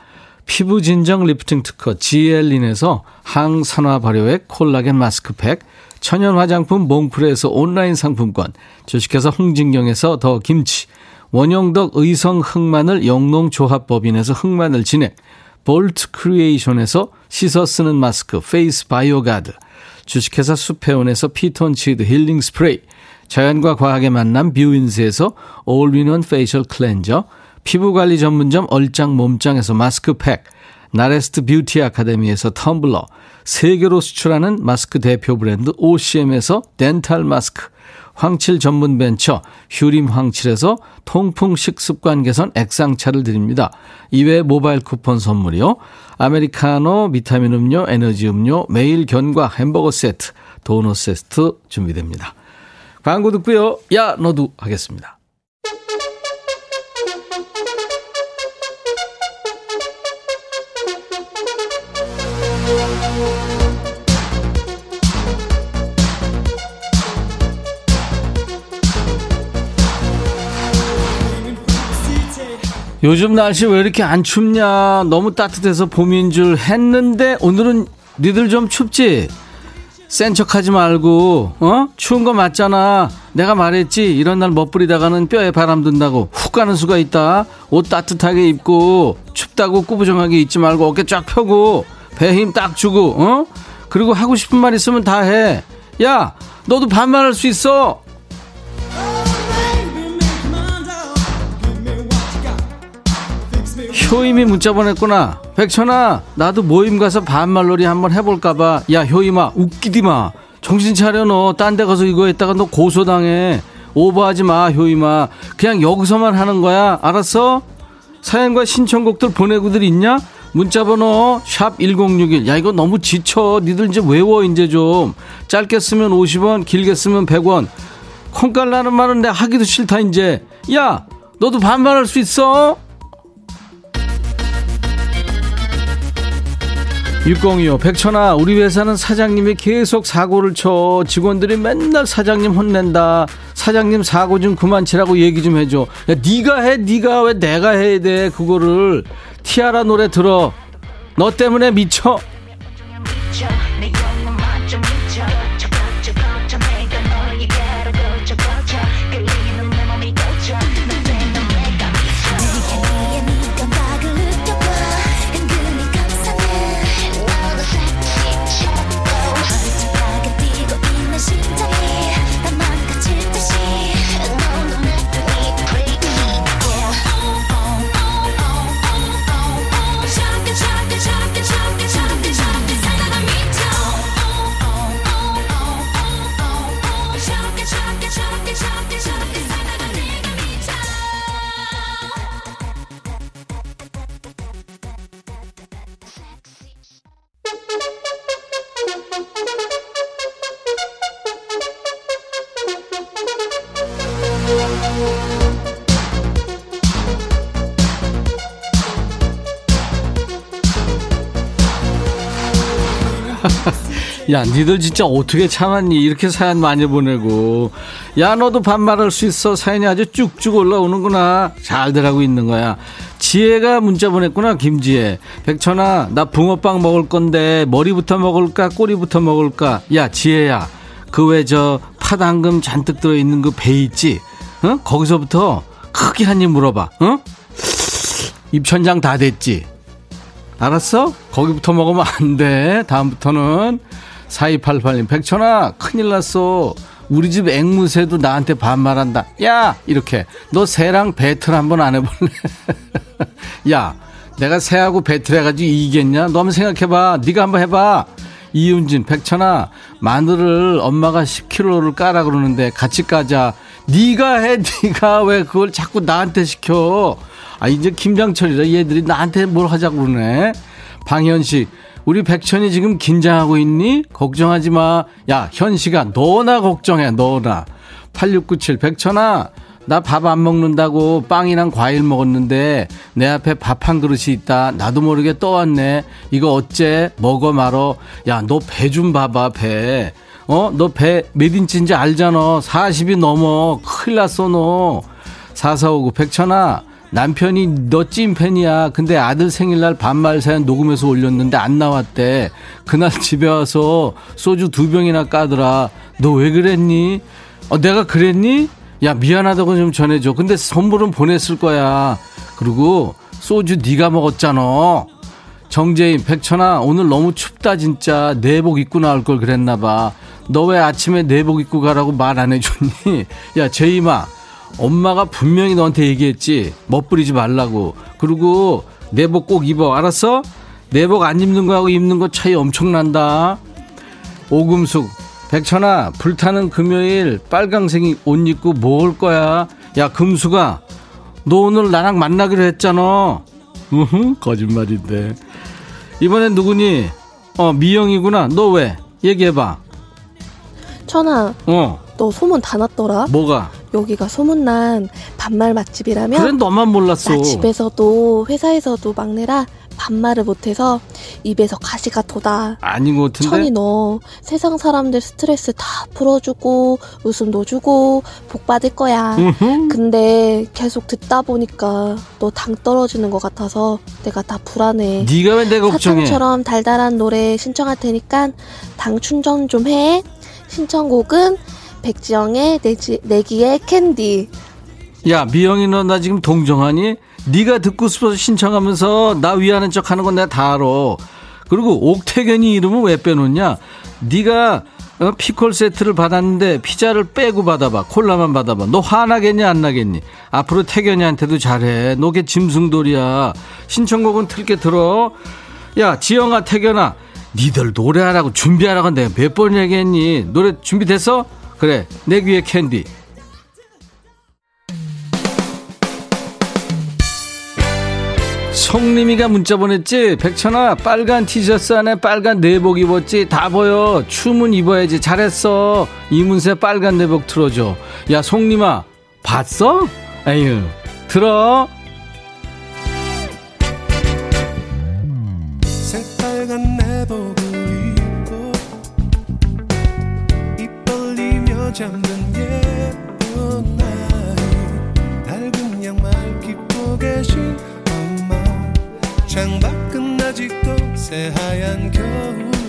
피부 진정 리프팅 특허 GL린에서 항산화 발효액 콜라겐 마스크팩, 천연 화장품 몽프레에서 온라인 상품권, 주식회사 홍진경에서 더 김치, 원영덕 의성 흑마늘 영농조합법인에서 흑마늘 진액, 볼트 크리에이션에서 씻어 쓰는 마스크 페이스 바이오가드, 주식회사 수페온에서 피톤치드 힐링 스프레이, 자연과 과학의 만남 뷰인스에서 all-in-one facial cleanser, 피부관리 전문점 얼짱 몸짱에서 마스크팩, 나레스트 뷰티 아카데미에서 텀블러, 세계로 수출하는 마스크 대표 브랜드 OCM에서 덴탈 마스크, 황칠 전문 벤처 휴림 황칠에서 통풍 식습관 개선 액상차를 드립니다. 이외에 모바일 쿠폰 선물이요. 아메리카노, 비타민 음료, 에너지 음료, 매일 견과 햄버거 세트, 도넛 세트 준비됩니다. 광고 듣고요. 야 너도 하겠습니다. 요즘 날씨 왜 이렇게 안 춥냐? 너무 따뜻해서 봄인 줄 했는데 오늘은 니들 좀 춥지? 센 척하지 말고 어 추운 거 맞잖아. 내가 말했지 이런 날 멋부리다가는 뼈에 바람 든다고 훅 가는 수가 있다. 옷 따뜻하게 입고 춥다고 꾸부정하게 입지 말고 어깨 쫙 펴고 배 힘 딱 주고 어 그리고 하고 싶은 말 있으면 다 해. 야 너도 반말할 수 있어. 효임이 문자 보냈구나. 백천아, 나도 모임 가서 반말놀이 한번 해볼까봐. 야, 효임아, 웃기디 마. 정신 차려, 너. 딴 데 가서 이거 했다가 너 고소당해. 오버하지 마, 효임아. 그냥 여기서만 하는 거야. 알았어? 사연과 신청곡들 보내고들 있냐? 문자번호 샵 1061. 야, 이거 너무 지쳐. 니들 이제 외워, 이제 좀. 짧게 쓰면 50원, 길게 쓰면 100원. 콩깔라는 말은 내가 하기도 싫다, 이제. 야, 너도 반말할 수 있어? 6025 백천아 우리 회사는 사장님이 계속 사고를 쳐. 직원들이 맨날 사장님 혼낸다. 사장님 사고 좀 그만 치라고 얘기 좀 해줘. 야 네가 해 네가 왜 내가 해야 돼? 그거를 티아라 노래 들어. 너 때문에 미쳐 야, 니들 진짜 어떻게 참았니? 이렇게 사연 많이 보내고. 야, 너도 반말할 수 있어. 사연이 아주 쭉쭉 올라오는구나. 잘들 하고 있는 거야. 지혜가 문자 보냈구나, 김지혜. 백천아, 나 붕어빵 먹을 건데, 머리부터 먹을까, 꼬리부터 먹을까? 야, 지혜야. 그외저 파당금 잔뜩 들어있는 그 배 있지? 어? 거기서부터 크게 한 입 물어봐. 어? 입천장 다 됐지? 알았어? 거기부터 먹으면 안 돼. 다음부터는 4288님, 백천아, 큰일 났어. 우리 집 앵무새도 나한테 반말한다. 야! 이렇게. 너 새랑 배틀 한번 안 해볼래? 야, 내가 새하고 배틀 해가지고 이기겠냐? 너 한번 생각해봐. 네가 한번 해봐. 이윤진, 백천아, 마늘을 엄마가 10kg를 까라 그러는데 같이 까자. 네가 해, 네가 왜 그걸 자꾸 나한테 시켜? 아, 이제 김장철이라 얘들이 나한테 뭘 하자고 그러네. 방현식, 우리 백천이 지금 긴장하고 있니? 걱정하지 마. 야, 현식아, 너나 걱정해, 너나. 8697, 백천아, 나 밥 안 먹는다고 빵이랑 과일 먹었는데 내 앞에 밥 한 그릇이 있다. 나도 모르게 떠왔네. 이거 어째? 먹어 말어. 야, 너 배 좀 봐봐, 배. 어? 너 배 몇 인치인지 알잖아. 40이 넘어. 큰일 났어, 너. 4459, 백천아. 남편이 너 찐팬이야. 근데 아들 생일날 반말 사연 녹음해서 올렸는데 안 나왔대. 그날 집에 와서 소주 두 병이나 까더라. 너 왜 그랬니? 어, 내가 그랬니? 야, 미안하다고 좀 전해줘. 근데 선물은 보냈을 거야. 그리고 소주 네가 먹었잖아. 정재인, 백천아, 오늘 너무 춥다, 진짜. 내복 입고 나올 걸 그랬나 봐. 너 왜 아침에 내복 입고 가라고 말 안 해줬니? 야, 제이마. 엄마가 분명히 너한테 얘기했지. 멋부리지 말라고. 그리고 내복 꼭 입어. 알았어? 내복 안 입는 거하고 입는 거 차이 엄청난다. 오금숙. 백천아, 불타는 금요일 빨강색이 옷 입고 뭐 올 거야? 야, 금수가. 너 오늘 나랑 만나기로 했잖아. 으흠, 거짓말인데. 이번엔 누구니? 어, 미영이구나. 너 왜? 얘기해봐. 천아, 어, 너 소문 다 났더라? 뭐가? 여기가 소문난 반말 맛집이라면 그래, 너만 몰랐어. 나 집에서도 회사에서도 막내라 반말을 못해서 입에서 가시가 돋아. 아닌 것 같은데? 천이 너 세상 사람들 스트레스 다 풀어주고 웃음도 주고 복 받을 거야. 으흠. 근데 계속 듣다 보니까 너 당 떨어지는 것 같아서 내가 다 불안해. 네가 왜내 걱정해? 사탕처럼 달달한 노래 신청할 테니까 당 충전 좀 해. 신청곡은 백지영의 내 귀, 내 귀의 캔디. 야 미영이 너 나 지금 동정하니? 네가 듣고 싶어서 신청하면서 나 위하는 척하는 건 내가 다 알아. 그리고 옥택연이 이름은 왜 빼놓냐? 네가 어, 피콜 세트를 받았는데 피자를 빼고 받아봐. 콜라만 받아봐. 너 화나겠냐 안 나겠니? 앞으로 택연이한테도 잘해. 너 걔 짐승돌이야. 신청곡은 틀게 들어. 야 지영아 태견아 니들 노래하라고 준비하라고 내가 몇 번 얘기했니? 노래 준비됐어? 그래 내 귀에 캔디. 송님이가 문자 보냈지? 백천아 빨간 티셔츠 안에 빨간 내복 입었지? 다 보여. 춤은 입어야지. 잘했어. 이문세 빨간 내복 틀어줘. 야 송님아 봤어? 에휴 들어 잠든 예쁜 나이 낡은 양말 입고 계신 엄마. 창밖은 아직도 새하얀 겨울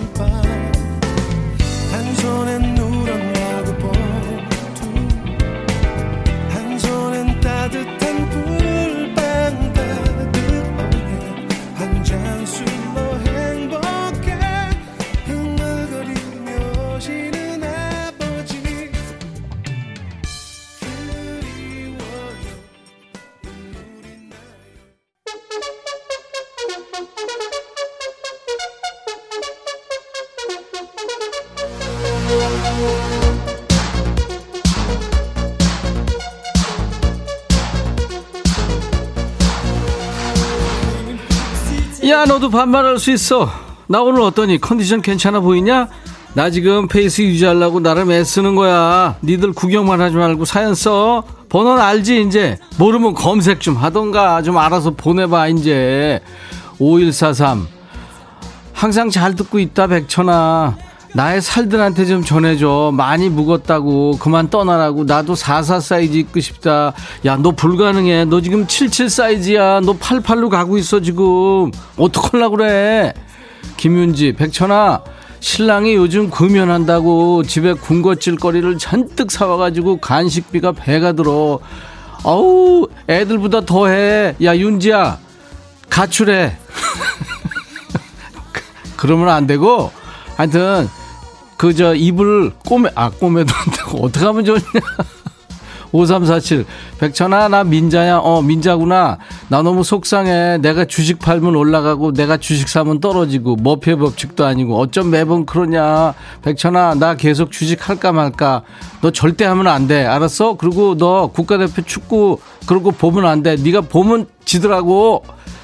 야 너도 반말할 수 있어. 나 오늘 어떠니? 컨디션 괜찮아 보이냐? 나 지금 페이스 유지하려고 나름 애쓰는 거야. 니들 구경만 하지 말고 사연 써. 번호는 알지 이제? 모르면 검색 좀 하던가. 좀 알아서 보내봐 이제. 5143 항상 잘 듣고 있다 백천아 나의 살들한테 좀 전해줘. 많이 묵었다고. 그만 떠나라고. 나도 44 사이즈 입고 싶다. 야 너 불가능해. 너 지금 77 사이즈야. 너 88로 가고 있어 지금. 어떡하려고 그래? 김윤지 백천아. 신랑이 요즘 금연한다고 집에 군것질 거리를 잔뜩 사와가지고 간식비가 배가 들어. 어우 애들보다 더해. 야 윤지야. 가출해. 그러면 안 되고? 하여튼 그저 이불 꼬매 아 꼬매도 어떻게 하면 좋냐? 5347 백천아 나 민자야. 어 민자구나. 나 너무 속상해. 내가 주식 팔면 올라가고 내가 주식 사면 떨어지고 머피의 법칙도 아니고 어쩜 매번 그러냐? 백천아 나 계속 주식 할까 말까. 너 절대 하면 안 돼. 알았어? 그리고 너 국가대표 축구 그러고 보면 안 돼. 네가 보면 지더라고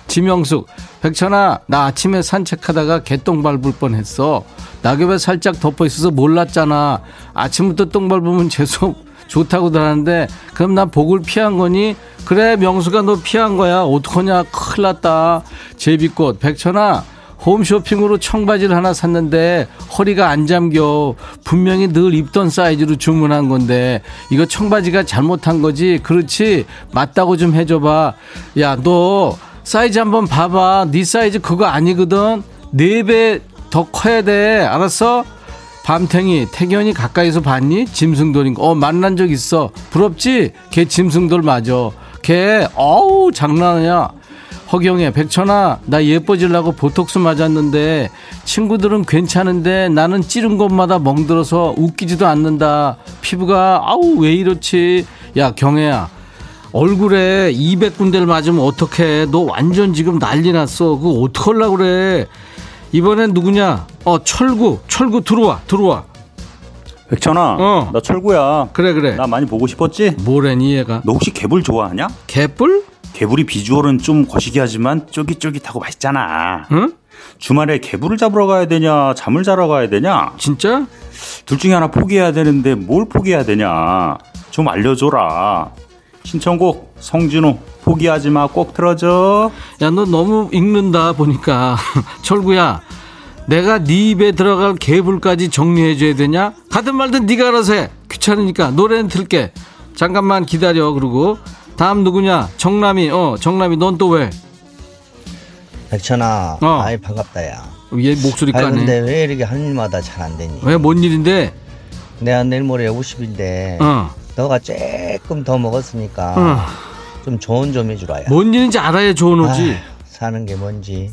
지명숙 백천아 나 아침에 산책하다가 개똥 밟을 뻔했어. 낙엽에 살짝 덮어 있어서 몰랐잖아. 아침부터 똥 밟으면 재수 좋다고들 하는데 그럼 나 복을 피한 거니? 그래 명수가 너 피한 거야. 어떡하냐. 큰일 났다. 제비꽃 백천아 홈쇼핑으로 청바지를 하나 샀는데 허리가 안 잠겨. 분명히 늘 입던 사이즈로 주문한 건데 이거 청바지가 잘못한 거지? 그렇지? 맞다고 좀 해줘봐. 야 너 사이즈 한번 봐봐. 네 사이즈 그거 아니거든. 네 배 더 커야 돼. 알았어? 밤탱이 태견이 가까이서 봤니? 짐승돌인 거 어 만난 적 있어. 부럽지? 걔 짐승돌 맞아. 걔 어우 장난 아니야 허경혜 백천아 나 예뻐지려고 보톡스 맞았는데 친구들은 괜찮은데 나는 찌른 곳마다 멍들어서 웃기지도 않는다. 피부가 아우 왜 이렇지? 야 경혜야 얼굴에 200군데를 맞으면 어떡해 너 완전 지금 난리 났어 그거 어떡하려고 그래 이번엔 누구냐 어 철구 철구 들어와 들어와 백천아, 어. 나 철구야. 그래 그래 나 많이 보고 싶었지? 뭐래니 얘가 너 혹시 개불 좋아하냐? 개뿔 개불이 비주얼은 좀 거시기 하지만 쫄깃쫄깃하고 맛있잖아. 응 주말에 개불을 잡으러 가야 되냐, 잠을 자러 가야 되냐? 진짜 둘 중에 하나 포기해야 되는데 뭘 포기해야 되냐? 좀 알려줘라. 신청곡 성진우 포기하지 마 꼭 틀어줘. 야 너 너무 읽는다 보니까 철구야 내가 네 입에 들어갈 개불까지 정리해줘야 되냐 가든 말든 네가 알아서 해 귀찮으니까 노래는 틀게 잠깐만 기다려 그러고 다음 누구냐 정남이 어 정남이 넌 또 왜? 백천아, 어. 아이 반갑다 야. 얘 목소리 아니 근데 까네 왜 이렇게 할 일마다 잘 안 되니? 왜 뭔 일인데 내가 내일 모레 50인데 어. 너가 조금 더 먹었으니까 어. 좀 조언 좀 해주라 야. 뭔 일인지 알아야 좋은 오지 아휴, 사는 게 뭔지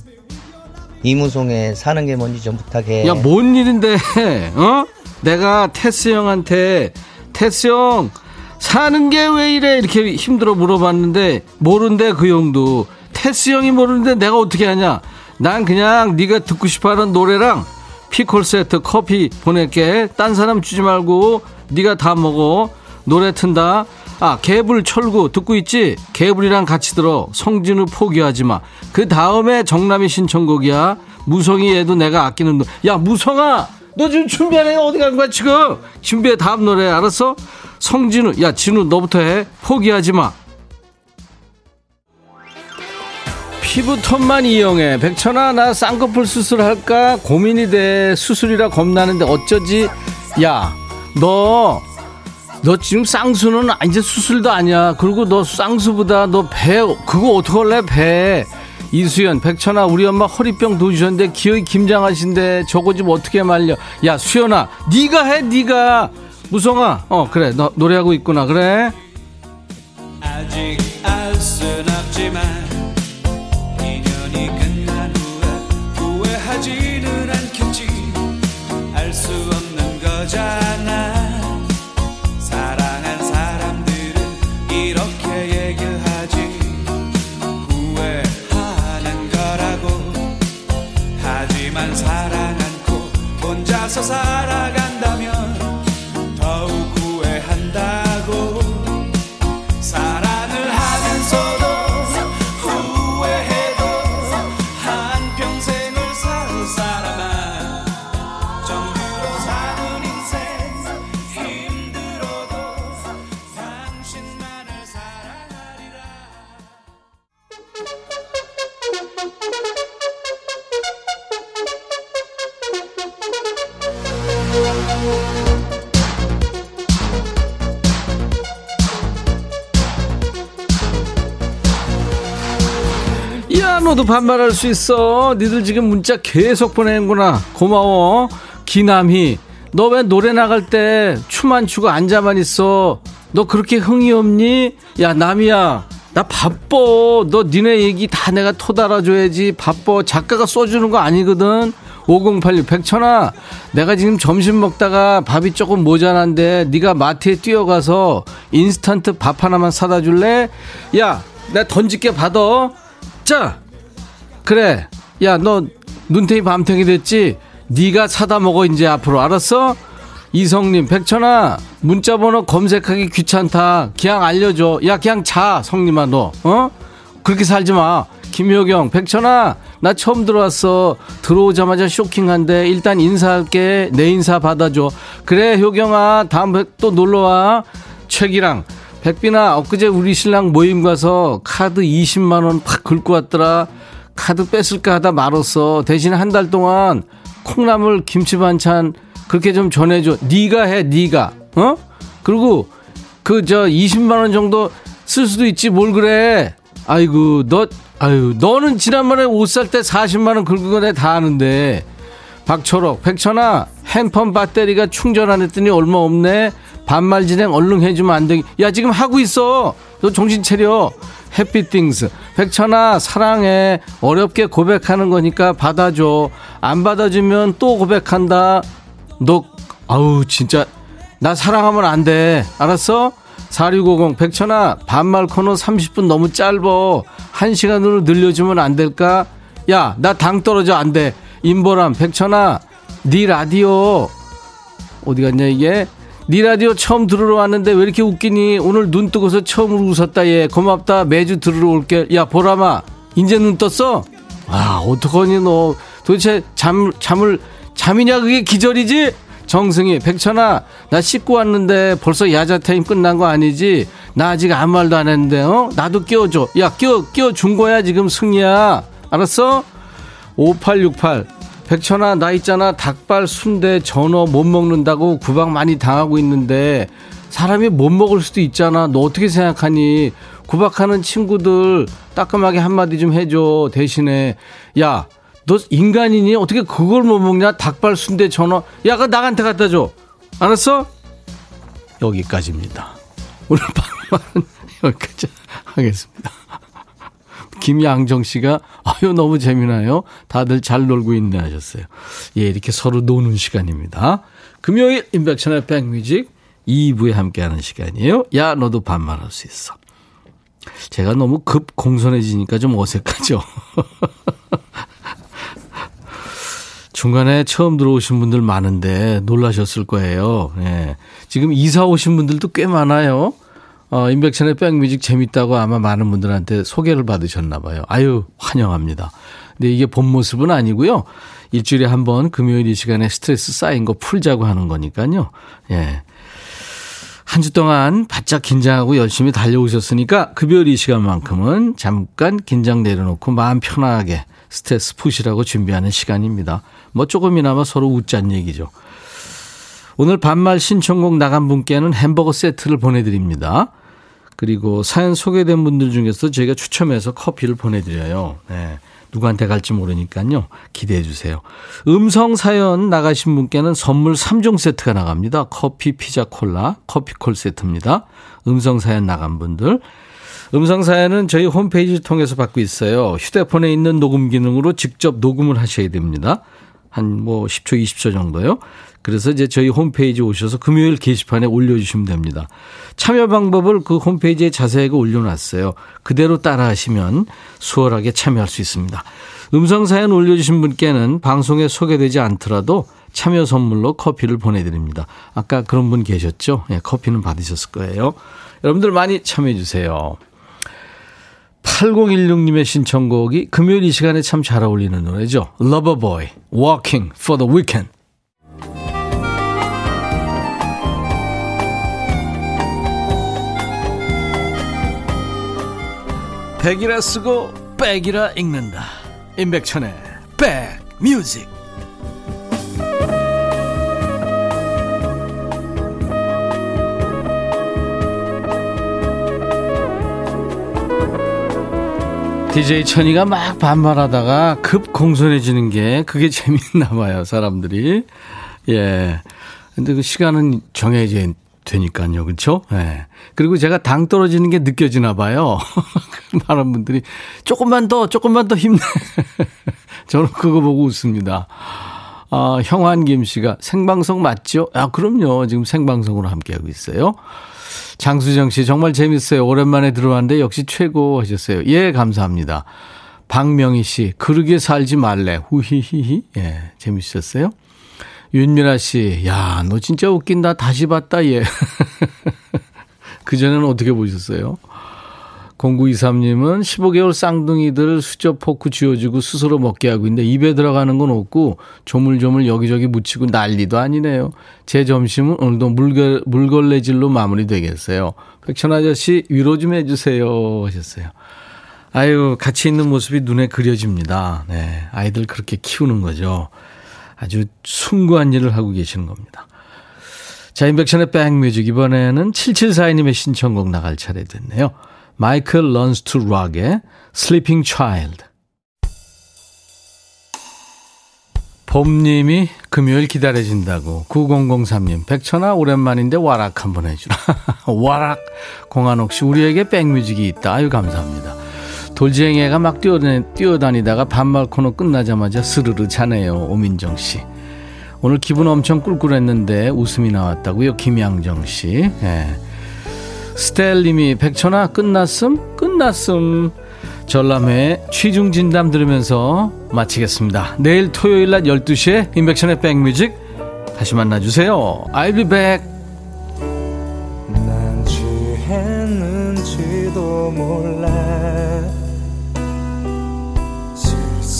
이무송에 사는 게 뭔지 좀 부탁해. 야 뭔 일인데 어? 내가 테스 형한테 테스 형 사는 게 왜 이래 이렇게 힘들어 물어봤는데 모른대 그 형도 테스 형이 모르는데 내가 어떻게 하냐 난 그냥 네가 듣고 싶어하는 노래랑 피콜 세트 커피 보낼게 딴 사람 주지 말고 네가 다 먹어 노래 튼다 아, 개불 철구 듣고 있지? 개불이랑 같이 들어. 성진우 포기하지 마. 그 다음에 정남이 신청곡이야. 무성이 얘도 내가 아끼는 노. 야, 무성아! 너 지금 준비하네. 어디 간 거야, 지금? 준비해, 다음 노래. 알았어? 성진우, 야, 진우, 너부터 해. 포기하지 마. 피부톤만 이용해. 백천아, 나 쌍꺼풀 수술할까? 고민이 돼. 수술이라 겁나는데 어쩌지? 야, 너, 너 지금 쌍수는 이제 수술도 아니야. 그리고 너 쌍수보다 너 배, 그거 어떡할래, 배. 이수연, 백천아, 우리 엄마 허리병 도주셨는데 기어이 김장하신데 저거 좀 어떻게 말려. 야, 수연아, 네가 해, 네가 무성아, 어, 그래. 너 노래하고 있구나. 그래. 아직 알 순 없지만 거잖아 혼자서 야 너도 반말할 수 있어. 니들 지금 문자 계속 보내는구나. 고마워. 기남희 너 왜 노래 나갈 때 춤 안 추고 앉아만 있어? 너 그렇게 흥이 없니? 야 남이야. 나 바빠. 너 니네 얘기 다 내가 토달아줘야지. 바빠. 작가가 써주는 거 아니거든. 5086 백천아 내가 지금 점심 먹다가 밥이 조금 모자란데 네가 마트에 뛰어가서 인스턴트 밥 하나만 사다 줄래? 야 내가 던질게 받아. 자 그래. 야 너 눈탱이 밤탱이 됐지? 네가 사다 먹어 이제 앞으로. 알았어? 이성님 백천아 문자번호 검색하기 귀찮다. 그냥 알려줘. 야 그냥 자 성님아 너. 어? 그렇게 살지 마. 김효경 백천아 나 처음 들어왔어. 들어오자마자 쇼킹한데 일단 인사할게. 내 인사 받아줘. 그래 효경아 다음에 또 놀러와. 최기랑 백빈아 엊그제 우리 신랑 모임 가서 카드 20만원 팍 긁고 왔더라 카드 뺏을까 하다 말았어. 대신 한 달 동안 콩나물 김치 반찬 그렇게 좀 전해줘. 네가 해 네가. 어? 그리고 그 저 20만 원 정도 쓸 수도 있지 뭘 그래. 아이고 너 아유 너는 지난번에 옷 살 때 40만 원 긁은 거 내가 다 아는데. 박초록 백천아 핸폰 배터리가 충전 안 했더니 얼마 없네. 반말 진행 얼른 해주면 안 되기. 야 지금 하고 있어. 너 정신 차려 해피띵스 백천아 사랑해. 어렵게 고백하는 거니까 받아줘. 안 받아주면 또 고백한다. 너 아우 진짜. 나 사랑하면 안 돼. 알았어? 4650 백천아 반말 코너 30분 너무 짧어. 1시간으로 늘려주면 안 될까? 야 나 당 떨어져. 안 돼. 임보람 백천아 네 라디오. 어디 갔냐 이게 네 라디오 처음 들으러 왔는데 왜 이렇게 웃기니? 오늘 눈 뜨고서 처음으로 웃었다 얘. 고맙다. 매주 들으러 올게. 야 보람아. 이제 눈 떴어? 아 어떡하니 너. 도대체 잠 잠을 잠이냐 그게 기절이지? 정승희 백천아 나 씻고 왔는데 벌써 야자 타임 끝난 거 아니지? 나 아직 아무 말도 안 했는데 어? 나도 끼워줘. 야 끼워 끼워 준 거야 지금 승희야. 알았어? 5868 백천아 나 있잖아. 닭발 순대 전어 못 먹는다고 구박 많이 당하고 있는데 사람이 못 먹을 수도 있잖아. 너 어떻게 생각하니? 구박하는 친구들 따끔하게 한마디 좀 해줘 대신에. 야 너 인간이니? 어떻게 그걸 못 먹냐? 닭발 순대 전어. 야 그거 나한테 갖다 줘. 알았어? 여기까지입니다. 오늘 방송은 여기까지 하겠습니다 김양정 씨가 아유 너무 재미나요. 다들 잘 놀고 있네 하셨어요. 예, 이렇게 서로 노는 시간입니다. 금요일 인백천의 백뮤직 2부에 함께하는 시간이에요. 야 너도 반말할 수 있어. 제가 너무 급 공손해지니까 좀 어색하죠. 중간에 처음 들어오신 분들 많은데 놀라셨을 거예요. 예. 지금 이사 오신 분들도 꽤 많아요. 어, 인백션의 백뮤직 재밌다고 아마 많은 분들한테 소개를 받으셨나 봐요. 아유, 환영합니다. 근데 이게 본 모습은 아니고요. 일주일에 한 번 금요일 이 시간에 스트레스 쌓인 거 풀자고 하는 거니까요. 예. 한 주 동안 바짝 긴장하고 열심히 달려오셨으니까 금요일 이 시간만큼은 잠깐 긴장 내려놓고 마음 편하게 스트레스 푸시라고 준비하는 시간입니다. 뭐 조금이나마 서로 웃자는 얘기죠. 오늘 반말 신청곡 나간 분께는 햄버거 세트를 보내드립니다. 그리고 사연 소개된 분들 중에서 저희가 추첨해서 커피를 보내드려요. 네. 누구한테 갈지 모르니까요. 기대해 주세요. 음성 사연 나가신 분께는 선물 3종 세트가 나갑니다. 커피, 피자, 콜라, 커피콜 세트입니다. 음성 사연 나간 분들. 음성 사연은 저희 홈페이지 통해서 받고 있어요. 휴대폰에 있는 녹음 기능으로 직접 녹음을 하셔야 됩니다. 한 뭐 10초, 20초 정도요. 그래서 이제 저희 홈페이지 오셔서 금요일 게시판에 올려주시면 됩니다. 참여 방법을 그 홈페이지에 자세하게 올려놨어요. 그대로 따라하시면 수월하게 참여할 수 있습니다. 음성 사연 올려주신 분께는 방송에 소개되지 않더라도 참여 선물로 커피를 보내드립니다. 아까 그런 분 계셨죠? 예, 커피는 받으셨을 거예요. 여러분들 많이 참여해 주세요. 8016님의 신청곡이 금요일 이 시간에 참 잘 어울리는 노래죠. Loverboy, Walking for the Weekend. 백이라 쓰고 백이라 읽는다. 임백천의 백뮤직. DJ 천이가 막 반말하다가 급 공손해지는 게 그게 재밌나 봐요, 사람들이. 예. 근데 그 시간은 정해져 되니까요. 그렇죠? 예. 그리고 제가 당 떨어지는 게 느껴지나 봐요. 많은 분들이 조금만 더 조금만 더 힘내. 저는 그거 보고 웃습니다. 아, 형환김 씨가 생방송 맞죠? 아, 그럼요. 지금 생방송으로 함께하고 있어요. 장수정 씨 정말 재밌어요. 오랜만에 들어왔는데 역시 최고 하셨어요. 예, 감사합니다. 박명희 씨 그러게 살지 말래. 후히히히. 예, 재밌으셨어요? 윤미라 씨, 야, 너 진짜 웃긴다. 다시 봤다, 얘. 그전에는 어떻게 보셨어요? 0923님은 15개월 쌍둥이들 수저 포크 쥐어주고 스스로 먹게 하고 있는데 입에 들어가는 건 없고 조물조물 여기저기 묻히고 난리도 아니네요. 제 점심은 오늘도 물걸, 물걸레질로 마무리 되겠어요. 백천 아저씨 위로 좀 해주세요 하셨어요. 아유, 같이 있는 모습이 눈에 그려집니다. 네. 아이들 그렇게 키우는 거죠. 아주 숭고한 일을 하고 계시는 겁니다. 자, 임백천의 백뮤직. 이번에는 7742님의 신청곡 나갈 차례 됐네요. Michael Learns to Rock의 Sleeping Child. 봄님이 금요일 기다려진다고 9003님 백천아 오랜만인데 와락 한번 해주라 와락 공한옥 씨 우리에게 백뮤직이 있다 아유 감사합니다 돌쟁이 애가 막 뛰어다니다가 반말 코너 끝나자마자 스르르 자네요 오민정 씨 오늘 기분 엄청 꿀꿀했는데 웃음이 나왔다고요 김양정 씨 예. 스텔님이 백천아 끝났음 끝났음 전람회 취중 진담 들으면서 마치겠습니다. 내일 토요일 낮 12시에 인백션의 백뮤직 다시 만나주세요. I'll be back.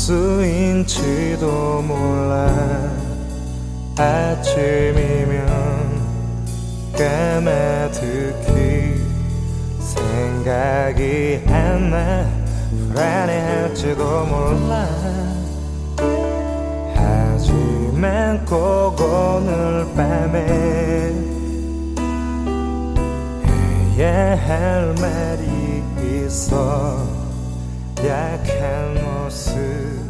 실수인지도 몰라. 아침이면 까마득히 생각이 안 나 불안해할지도 몰라. 하지만 꼭 오늘 밤에 해야 할 말이 있어 약한 모습